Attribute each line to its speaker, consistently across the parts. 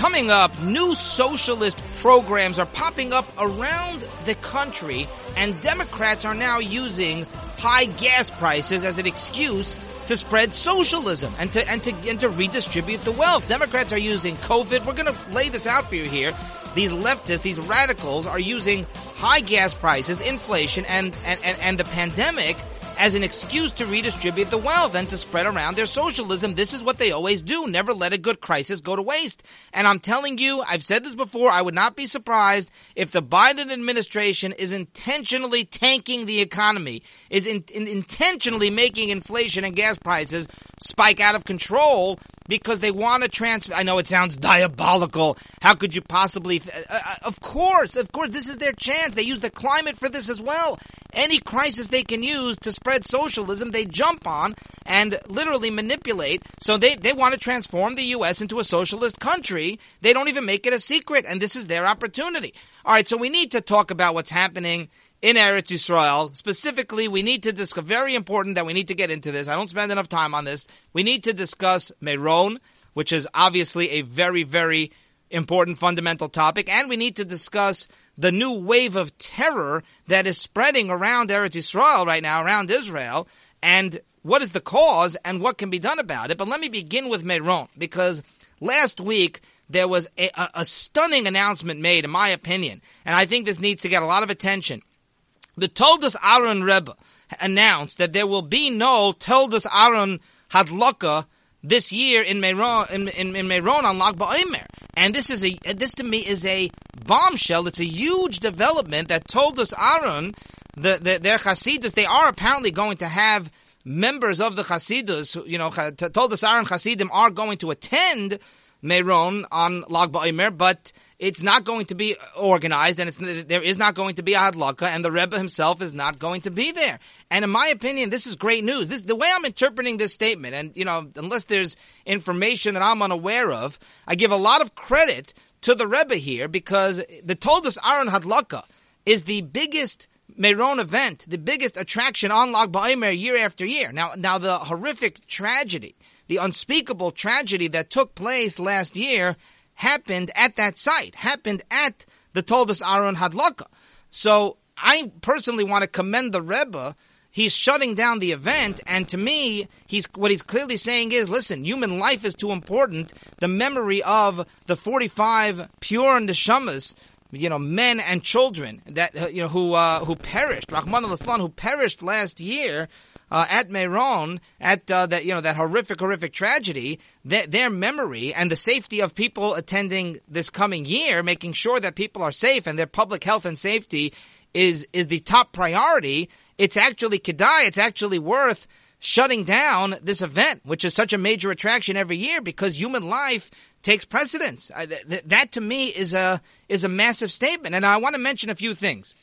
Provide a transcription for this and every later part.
Speaker 1: Coming up, new socialist programs are popping up around the country, and Democrats are now using high gas prices as an excuse to spread socialism and to and to and to redistribute the wealth. Democrats are using COVID. We're going to lay this out for you here. These leftists, these radicals, are using high gas prices, inflation, and and, and, and the pandemic as an excuse to redistribute the wealth and to spread around their socialism. This is what they always do. Never let a good crisis go to waste. And I'm telling you, I've said this before, I would not be surprised if the Biden administration is intentionally tanking the economy, is in, in, intentionally making inflation and gas prices spike out of control because they want to transfer. I know it sounds diabolical. How could you possibly? Uh, uh, of course, of course, this is their chance. They use the climate for this as well. Any crisis they can use to spread socialism, they jump on and literally manipulate. So they, they want to transform the U.S. into a socialist country. They don't even make it a secret, and this is their opportunity. All right, so we need to talk about what's happening in Eretz Yisrael. Specifically, we need to discuss, very important that we need to get into this. I don't spend enough time on this. We need to discuss Meron, which is obviously a very, very important fundamental topic, and we need to discuss the new wave of terror that is spreading around Eretz Yisrael right now, around Israel, and what is the cause and what can be done about it. But let me begin with Meron, because last week there was a, a, a stunning announcement made, in my opinion, and I think this needs to get a lot of attention. The Toldos Aaron Rebbe announced that there will be no Toldos Aaron Hadlaka this year in Meron, in, in, in Meron on Lag BaOmer. And this is a, this to me is a bombshell. It's a huge development that Toldos Aaron, the, the, their Hasidus, they are apparently going to have members of the Hasidus, you know, Toldos Aaron Hasidim are going to attend Meron on Lag BaOmer, but it's not going to be organized, and there is not going to be a hadlaka, and the Rebbe himself is not going to be there. And in my opinion, this is great news. This the way I'm interpreting this statement, and you know, unless there's information that I'm unaware of, I give a lot of credit to the Rebbe here because the Toldos Aaron hadlaka is the biggest Meron event, the biggest attraction on Lag BaOmer year after year. Now, now the horrific tragedy, the unspeakable tragedy that took place last year happened at that site, happened at the Toldos Aaron Hadlaka. So I personally want to commend the Rebbe. He's shutting down the event, and to me, he's what he's clearly saying is, listen, human life is too important. The memory of the 45 pure neshamas, you know, men and children that uh, you know who uh, who perished, Rahman al who perished last year uh, at Meron, at uh, that you know that horrific, horrific tragedy, th- their memory and the safety of people attending this coming year, making sure that people are safe and their public health and safety is is the top priority. It's actually kedai. It's actually worth shutting down this event, which is such a major attraction every year because human life takes precedence. th- th- that to me is a is a massive statement, and I want to mention a few things.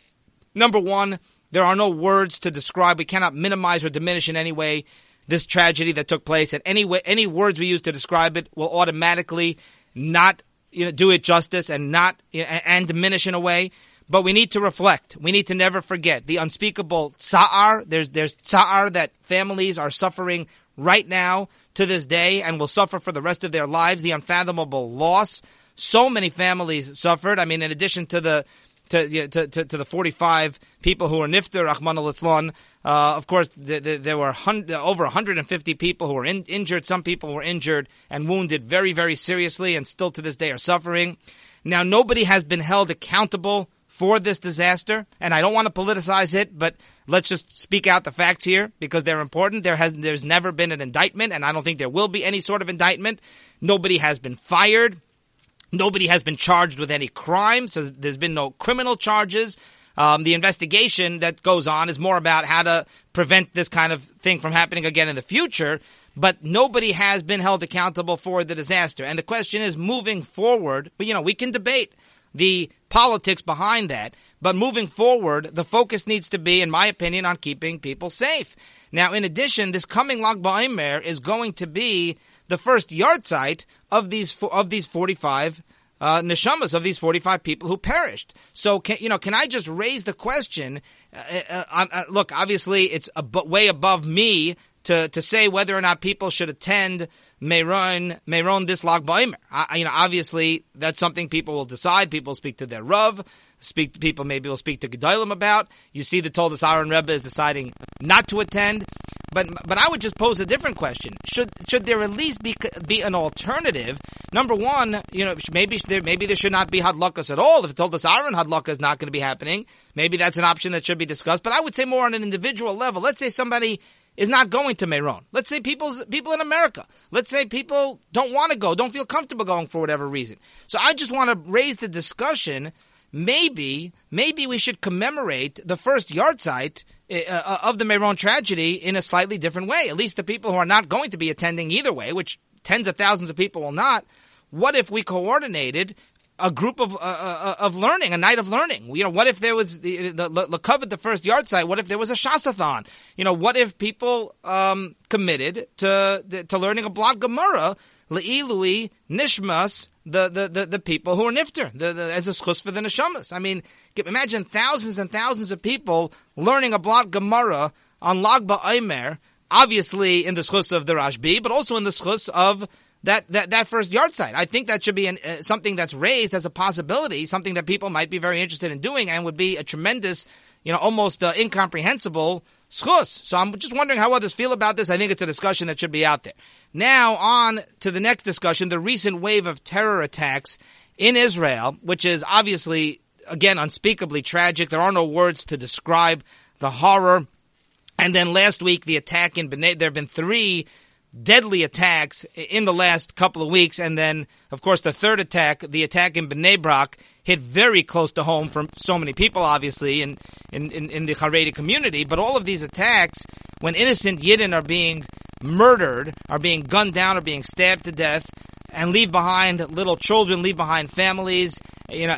Speaker 1: Number one, there are no words to describe. We cannot minimize or diminish in any way this tragedy that took place. And any way, any words we use to describe it will automatically not you know do it justice and not and diminish in a way. But we need to reflect. We need to never forget the unspeakable tsa'ar. There's there's tsa'ar that families are suffering right now to this day and will suffer for the rest of their lives. The unfathomable loss. So many families suffered. I mean, in addition to the to, to, to, to, the 45 people who were nifter, Rahman al uh, of course, th- th- there were over 150 people who were in- injured. Some people were injured and wounded very, very seriously and still to this day are suffering. Now, nobody has been held accountable for this disaster, and I don't want to politicize it, but let's just speak out the facts here because they're important. There has, there's never been an indictment, and I don't think there will be any sort of indictment. Nobody has been fired. Nobody has been charged with any crime, so there's been no criminal charges. Um, the investigation that goes on is more about how to prevent this kind of thing from happening again in the future. But nobody has been held accountable for the disaster. And the question is, moving forward, but you know, we can debate the politics behind that, but moving forward, the focus needs to be, in my opinion, on keeping people safe. Now, in addition, this coming Lag BaOmer is going to be the first yahrzeit of these of these forty five uh, neshamas of these 45 people who perished. So, can, you know, can I just raise the question? Uh, uh, uh look, obviously, it's ab- way above me to, to say whether or not people should attend Meron, Meron this Lag Baimer. You know, obviously that's something people will decide. People speak to their Rav, speak people maybe will speak to Gedolim about. You see the Toldos Aaron Rebbe is deciding not to attend. But but I would just pose a different question. Should should there at least be be an alternative? Number one, you know, maybe there maybe there should not be hadlakas at all. If Toldos Aaron hadlakas is not going to be happening, maybe that's an option that should be discussed. But I would say more on an individual level. Let's say somebody is not going to Meron. Let's say people people in America. Let's say people don't want to go, don't feel comfortable going for whatever reason. So I just want to raise the discussion. Maybe maybe we should commemorate the first yahrzeit uh, uh, of the Meron tragedy in a slightly different way. At least the people who are not going to be attending either way, which tens of thousands of people will not. What if we coordinated a group of uh, uh, of learning, a night of learning. You know, what if there was the the, the covered the first yahrzeit? What if there was a shasathon? You know, what if people um, committed to to learning a block Gemara, leilui nishmas, the, the the the people who are nifter, the, the, as a schus for the neshamas. I mean, imagine thousands and thousands of people learning a block Gemara on Lag BaOmer, obviously in the schus of the Rashbi, but also in the schus of that, that, that first yahrzeit. I think that should be an, uh, something that's raised as a possibility, something that people might be very interested in doing and would be a tremendous, you know, almost uh, incomprehensible schus. So I'm just wondering how others feel about this. I think it's a discussion that should be out there. Now on to the next discussion, the recent wave of terror attacks in Israel, which is obviously, again, unspeakably tragic. There are no words to describe the horror. And then last week, the attack in Bnei, there have been three deadly attacks in the last couple of weeks. And then, of course, the third attack, the attack in Bnei Brak, hit very close to home for so many people, obviously, in, in, in, in the Haredi community. But all of these attacks, when innocent Yidden are being murdered, are being gunned down, are being stabbed to death, and leave behind little children, leave behind families, you know,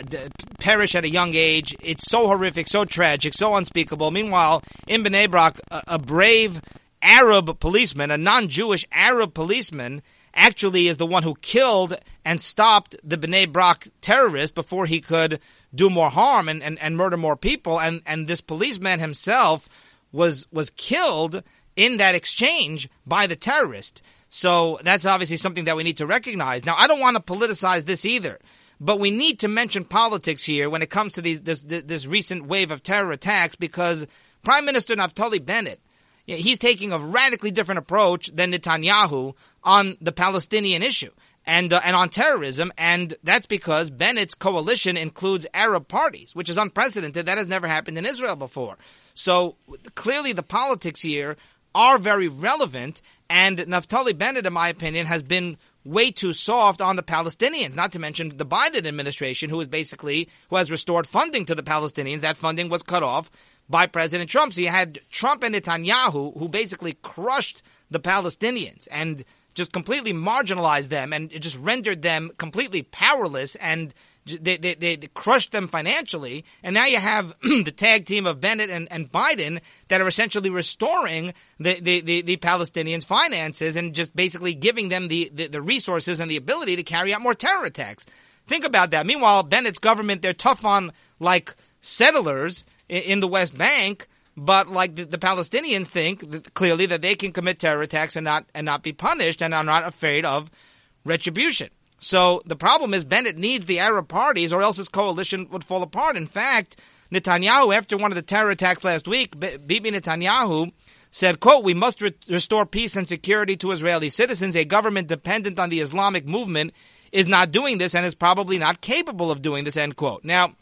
Speaker 1: perish at a young age. It's so horrific, so tragic, so unspeakable. Meanwhile, in Bnei Brak, a, a brave Arab policeman, a non-Jewish Arab policeman, actually is the one who killed and stopped the Bnei Brak terrorist before he could do more harm and, and, and murder more people. And, and this policeman himself was, was killed in that exchange by the terrorist. So that's obviously something that we need to recognize. Now, I don't want to politicize this either, but we need to mention politics here when it comes to these, this, this recent wave of terror attacks because Prime Minister Naftali Bennett he's taking a radically different approach than Netanyahu on the Palestinian issue and uh, and on terrorism, and that's because Bennett's coalition includes Arab parties, which is unprecedented. That has never happened in Israel before. So clearly, the politics here are very relevant, and Naftali Bennett, in my opinion, has been way too soft on the Palestinians. Not to mention the Biden administration, who is basically who has restored funding to the Palestinians. That funding was cut off by President Trump. So you had Trump and Netanyahu who basically crushed the Palestinians and just completely marginalized them and just rendered them completely powerless and they, they, they crushed them financially. And now you have the tag team of Bennett and, and Biden that are essentially restoring the, the, the, the, Palestinians' finances and just basically giving them the, the, the resources and the ability to carry out more terror attacks. Think about that. Meanwhile, Bennett's government, they're tough on like settlers in the West Bank, but like the, the Palestinians think that clearly that they can commit terror attacks and not and not be punished and are not afraid of retribution. So the problem is Bennett needs the Arab parties or else his coalition would fall apart. In fact, Netanyahu, after one of the terror attacks last week, Bibi Netanyahu said, quote, we must re- restore peace and security to Israeli citizens. A government dependent on the Islamic movement is not doing this and is probably not capable of doing this, end quote. Now,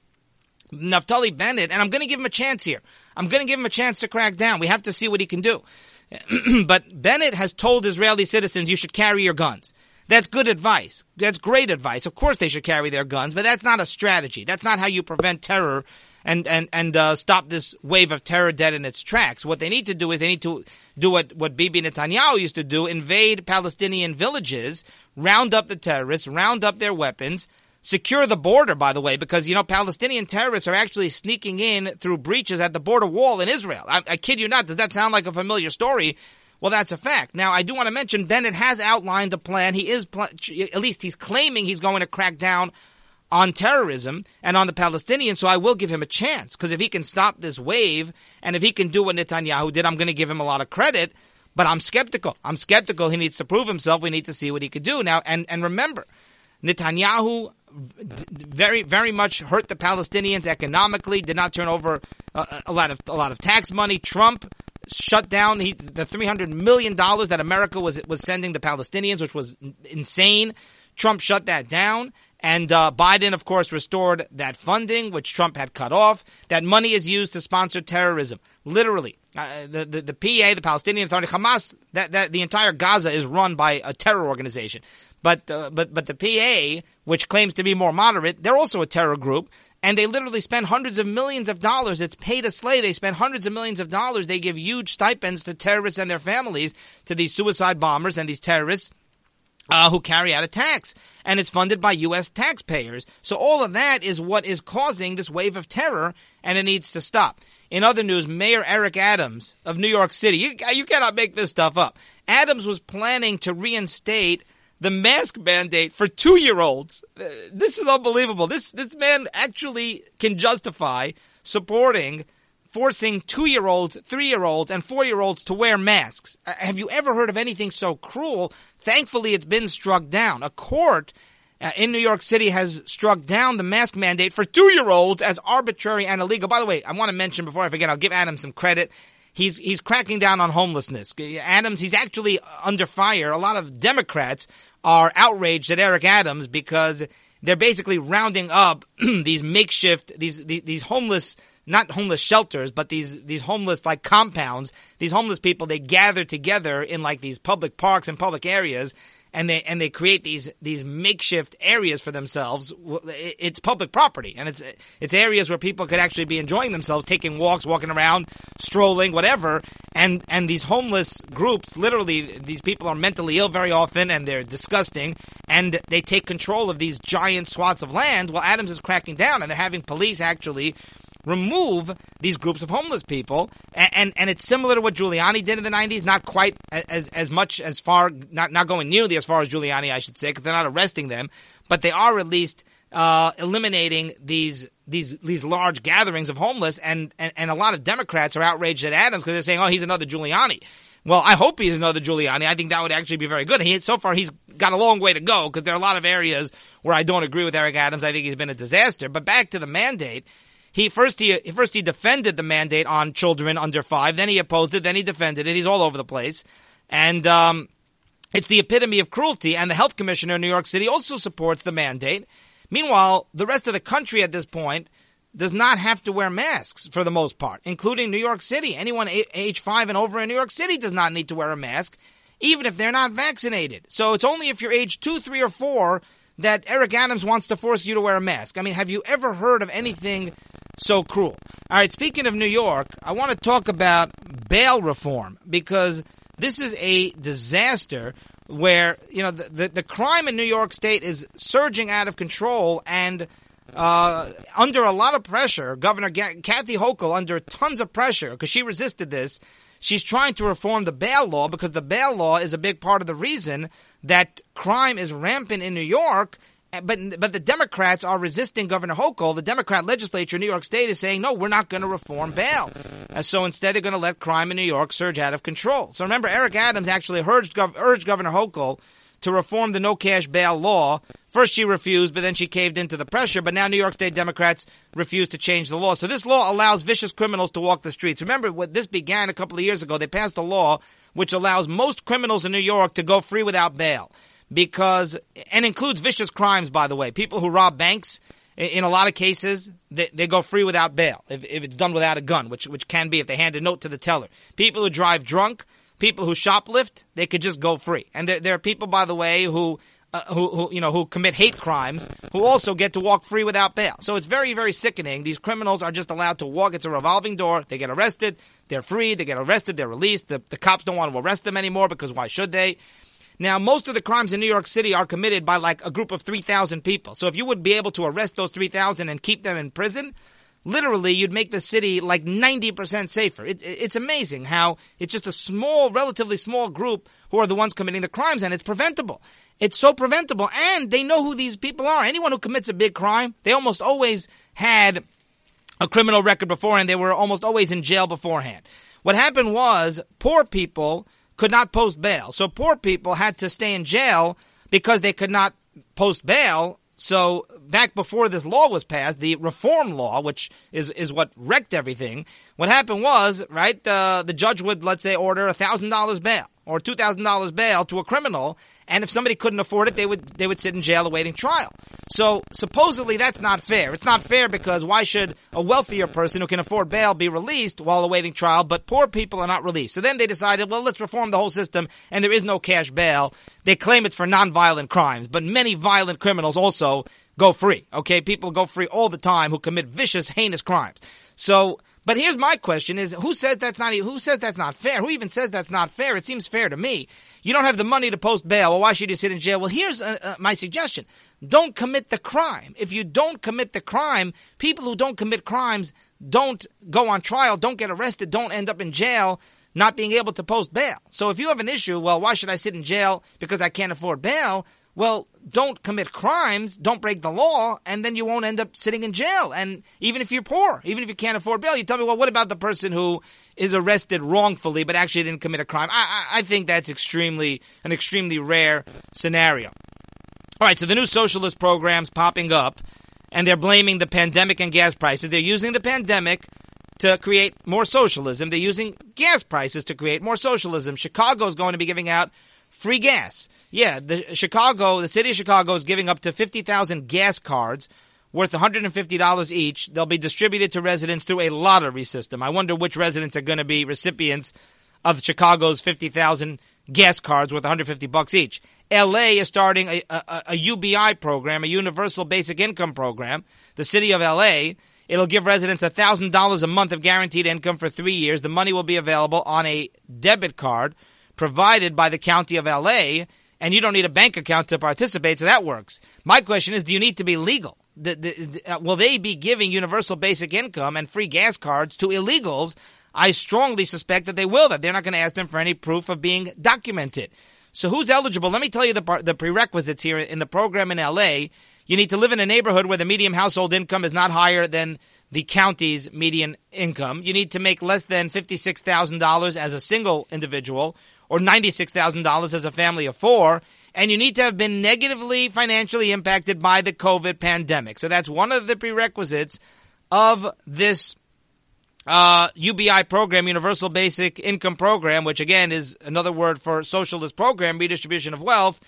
Speaker 1: Naftali Bennett, and I'm going to give him a chance here. I'm going to give him a chance to crack down. We have to see what he can do. but Bennett has told Israeli citizens you should carry your guns. That's good advice. That's great advice. Of course they should carry their guns, but that's not a strategy. That's not how you prevent terror and and and uh, stop this wave of terror dead in its tracks. What they need to do is they need to do what what Bibi Netanyahu used to do: invade Palestinian villages, round up the terrorists, round up their weapons, secure the border, by the way, because, you know, Palestinian terrorists are actually sneaking in through breaches at the border wall in Israel. I, I kid you not. Does that sound like a familiar story? Well, that's a fact. Now, I do want to mention Bennett has outlined a plan. He is, pl- at least he's claiming he's going to crack down on terrorism and on the Palestinians, so I will give him a chance. Because if he can stop this wave, and if he can do what Netanyahu did, I'm going to give him a lot of credit. But I'm skeptical. I'm skeptical. He needs to prove himself. We need to see what he could do now. And and remember, Netanyahu very very much hurt the Palestinians economically. Did not turn over a, a lot of a lot of tax money. Trump shut down he, the three hundred million dollars that America was was sending the Palestinians, which was insane. Trump shut that down. And uh, Biden, of course, restored that funding, which Trump had cut off. That money is used to sponsor terrorism. Literally, uh, the, the the PA, the Palestinian Authority, Hamas, that, that the entire Gaza is run by a terror organization. But uh, but but the PA, which claims to be more moderate, they're also a terror group, and they literally spend hundreds of millions of dollars. It's pay to slay. They spend hundreds of millions of dollars. They give huge stipends to terrorists and their families, to these suicide bombers and these terrorists uh, who carry out attacks. And it's funded by U.S. taxpayers. So all of that is what is causing this wave of terror, and it needs to stop. In other news, Mayor Eric Adams of New York City, you, you cannot make this stuff up. Adams was planning to reinstate the mask mandate for two year olds. Uh, this is unbelievable. This, this man actually can justify supporting forcing two year olds, three year olds, and four year olds to wear masks. Uh, have you ever heard of anything so cruel? Thankfully, it's been struck down. A court uh, in New York City has struck down the mask mandate for two year olds as arbitrary and illegal. By the way, I want to mention before I forget, I'll give Adam some credit. He's, he's cracking down on homelessness. Adams, he's actually under fire. A lot of Democrats are outraged at Eric Adams because they're basically rounding up these makeshift, these, these, these homeless not homeless shelters, but these these homeless like compounds. These homeless people they gather together in like these public parks and public areas, and they and they create these these makeshift areas for themselves. It's public property, and it's it's areas where people could actually be enjoying themselves, taking walks, walking around, strolling, whatever. And and these homeless groups, literally, these people are mentally ill very often, and they're disgusting, and they take control of these giant swaths of land. While Adams is cracking down, and they're having police actually remove these groups of homeless people. And, and, and, it's similar to what Giuliani did in the 90s, not quite as, as much as far, not, not going nearly as far as Giuliani, I should say, because they're not arresting them, but they are at least, uh, eliminating these, these, these large gatherings of homeless. And, and, and a lot of Democrats are outraged at Adams because they're saying, oh, he's another Giuliani. Well, I hope he's another Giuliani. I think that would actually be very good. He, so far, he's got a long way to go because there are a lot of areas where I don't agree with Eric Adams. I think he's been a disaster. But back to the mandate. He first he first he defended the mandate on children under five, then he opposed it, then he defended it. He's all over the place, and um, it's the epitome of cruelty. And the health commissioner in New York City also supports the mandate. Meanwhile, the rest of the country at this point does not have to wear masks for the most part, including New York City. Anyone age five and over in New York City does not need to wear a mask, even if they're not vaccinated. So it's only if you're age two, three, or four that Eric Adams wants to force you to wear a mask. I mean, have you ever heard of anything so cruel? All right, speaking of New York, I want to talk about bail reform because this is a disaster where, you know, the, the, the crime in New York State is surging out of control and uh, under a lot of pressure. Governor G- Kathy Hochul, under tons of pressure, because she resisted this, she's trying to reform the bail law because the bail law is a big part of the reason that crime is rampant in New York. But but the Democrats are resisting Governor Hochul. The Democrat legislature in New York State is saying no, we're not going to reform bail. Uh, so instead, they're going to let crime in New York surge out of control. So remember, Eric Adams actually urged, urged Governor Hochul to reform the no cash bail law. First, she refused, but then she caved into the pressure. But now New York State Democrats refuse to change the law. So this law allows vicious criminals to walk the streets. Remember, what this began a couple of years ago. They passed a law which allows most criminals in New York to go free without bail because, and includes vicious crimes, by the way. People who rob banks, in a lot of cases, they, they go free without bail if, if it's done without a gun, which, which can be if they hand a note to the teller. People who drive drunk, people who shoplift, they could just go free. And there, there are people, by the way, who uh, who, who, you know who commit hate crimes who also get to walk free without bail. So it's very very sickening. These criminals are just allowed to walk. It's a revolving door. They get arrested, they're free. They get arrested, they're released. The, the cops don't want to arrest them anymore because why should they? Now, most of the crimes in New York City are committed by like a group of 3,000 people. So if you would be able to arrest those 3,000 and keep them in prison, literally you'd make the city like 90% safer. It, it's amazing how it's just a small, relatively small group who are the ones committing the crimes and it's preventable. It's so preventable, and they know who these people are. Anyone who commits a big crime, they almost always had a criminal record before, and they were almost always in jail beforehand. What happened was poor people could not post bail. So poor people had to stay in jail because they could not post bail. So back before this law was passed, the reform law, which is, is what wrecked everything, what happened was, right, uh, the judge would, let's say, order a thousand dollars bail or two thousand dollars bail to a criminal and if somebody couldn't afford it, they would they would sit in jail awaiting trial. So supposedly that's not fair. It's not fair because why should a wealthier person who can afford bail be released while awaiting trial, but poor people are not released? So then they decided, well, let's reform the whole system, and there is no cash bail. They claim it's for nonviolent crimes, but many violent criminals also go free. Okay, people go free all the time who commit vicious, heinous crimes. So but here's my question: Is who says that's not who says that's not fair? Who even says that's not fair? It seems fair to me. You don't have the money to post bail. Well, why should you sit in jail? Well, here's uh, uh, my suggestion: Don't commit the crime. If you don't commit the crime, people who don't commit crimes don't go on trial, don't get arrested, don't end up in jail, not being able to post bail. So if you have an issue, well, why should I sit in jail because I can't afford bail? Well, don't commit crimes, don't break the law, and then you won't end up sitting in jail. And even if you're poor, even if you can't afford bail, you tell me, well, what about the person who is arrested wrongfully but actually didn't commit a crime? I, I, I think that's extremely an extremely rare scenario. All right, so the new socialist programs popping up, and they're blaming the pandemic and gas prices. They're using the pandemic to create more socialism. They're using gas prices to create more socialism. Chicago is going to be giving out free gas. Yeah, the Chicago, the city of Chicago is giving up to 50,000 gas cards worth $150 each. They'll be distributed to residents through a lottery system. I wonder which residents are going to be recipients of Chicago's 50,000 gas cards worth 150 bucks each. LA is starting a, a, a, UBI program, a Universal Basic Income program. The city of LA, it'll give residents $1,000 a month of guaranteed income for three years. The money will be available on a debit card provided by the county of LA, and you don't need a bank account to participate, so that works. My question is, do you need to be legal? The, the, the, uh, will they be giving universal basic income and free gas cards to illegals? I strongly suspect that they will, that they're not going to ask them for any proof of being documented. So who's eligible? Let me tell you the, the prerequisites here in the program in LA. You need to live in a neighborhood where the median household income is not higher than the county's median income. You need to make less than $56,000 as a single individual or $96,000 as a family of four, and you need to have been negatively financially impacted by the COVID pandemic. So that's one of the prerequisites of this uh, UBI program, Universal Basic Income Program, which again is another word for socialist program, redistribution of wealth.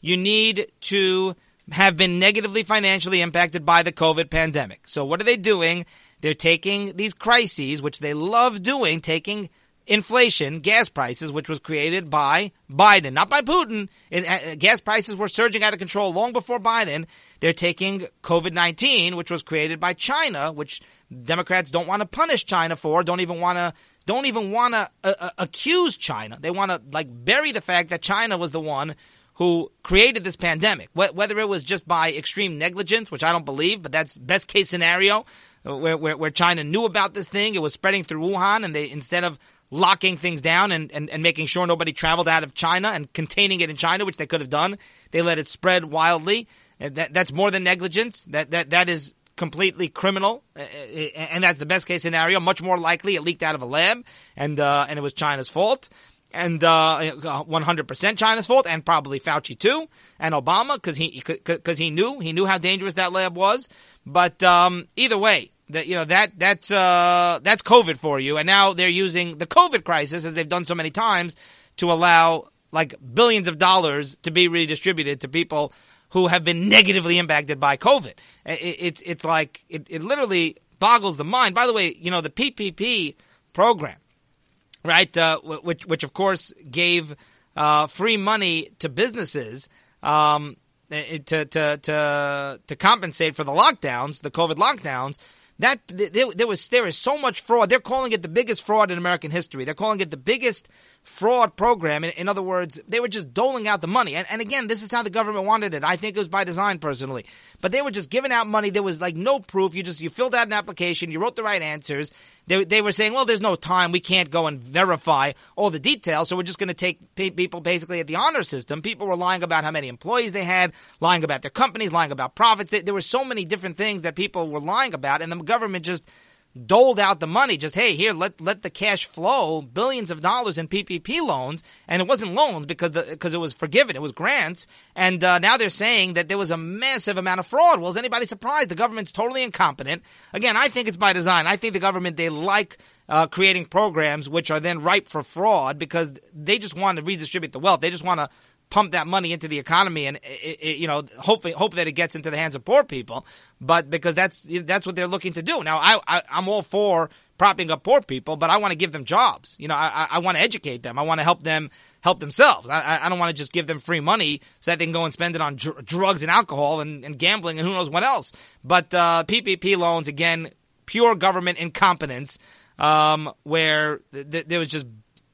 Speaker 1: You need to have been negatively financially impacted by the COVID pandemic. So what are they doing? They're taking these crises, which they love doing, taking inflation, gas prices, which was created by Biden, not by Putin. It, uh, gas prices were surging out of control long before Biden. They're taking COVID-19, which was created by China, which Democrats don't want to punish China for, don't even want to don't even want to uh, uh, accuse China. They want to like bury the fact that China was the one who created this pandemic. Whether it was just by extreme negligence, which I don't believe, but that's best case scenario, where, where, where China knew about this thing, it was spreading through Wuhan, and they instead of locking things down and, and, and making sure nobody traveled out of China and containing it in China, which they could have done. They let it spread wildly. That, that's more than negligence. That, that, that is completely criminal, and that's the best case scenario. Much more likely it leaked out of a lab, and uh, and it was China's fault, and uh, 100% China's fault, and probably Fauci too, and Obama because he because he knew he knew how dangerous that lab was. But um, either way, that you know that that's uh, that's COVID for you, and now they're using the COVID crisis as they've done so many times to allow like billions of dollars to be redistributed to people who have been negatively impacted by COVID. It, it, it's like it, it literally boggles the mind. By the way, you know the PPP program, right? Uh, which which of course gave uh, free money to businesses. Um, to, to, to, to compensate for the lockdowns, the COVID lockdowns, that there, there was there is so much fraud. They're calling it the biggest fraud in American history. They're calling it the biggest fraud program. In, in, other words, they were just doling out the money. And, and again, this is how the government wanted it. I think it was by design, personally. But they were just giving out money. There was like no proof. You just you filled out an application. You wrote the right answers. They, they were saying, well, there's no time. We can't go and verify all the details. So we're just going to take people basically at the honor system. People were lying about how many employees they had, lying about their companies, lying about profits. There were so many different things that people were lying about, and the government just doled out the money. Just hey, here let let the cash flow, billions of dollars in PPP loans, and it wasn't loans because the because it was forgiven, it was grants, and uh, now they're saying that there was a massive amount of fraud. Well, is anybody surprised? The government's totally incompetent. Again, I think it's by design. I think the government they like uh, creating programs which are then ripe for fraud because they just want to redistribute the wealth. They just want to pump that money into the economy and it, it, you know hope hope that it gets into the hands of poor people but because that's that's what they're looking to do. Now I, I i'm all for propping up poor people but i want to give them jobs. You know i i want to educate them. I want to help them help themselves. I i don't want to just give them free money so that they can go and spend it on dr- drugs and alcohol and, and gambling and who knows what else. But uh ppp loans again pure government incompetence um where th- th- there was just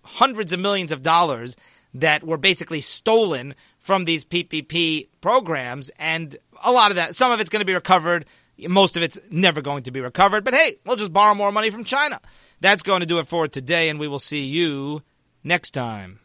Speaker 1: hundreds of millions of dollars that were basically stolen from these PPP programs. And a lot of that, some of it's going to be recovered. Most of it's never going to be recovered. But hey, we'll just borrow more money from China. That's going to do it for today, and we will see you next time.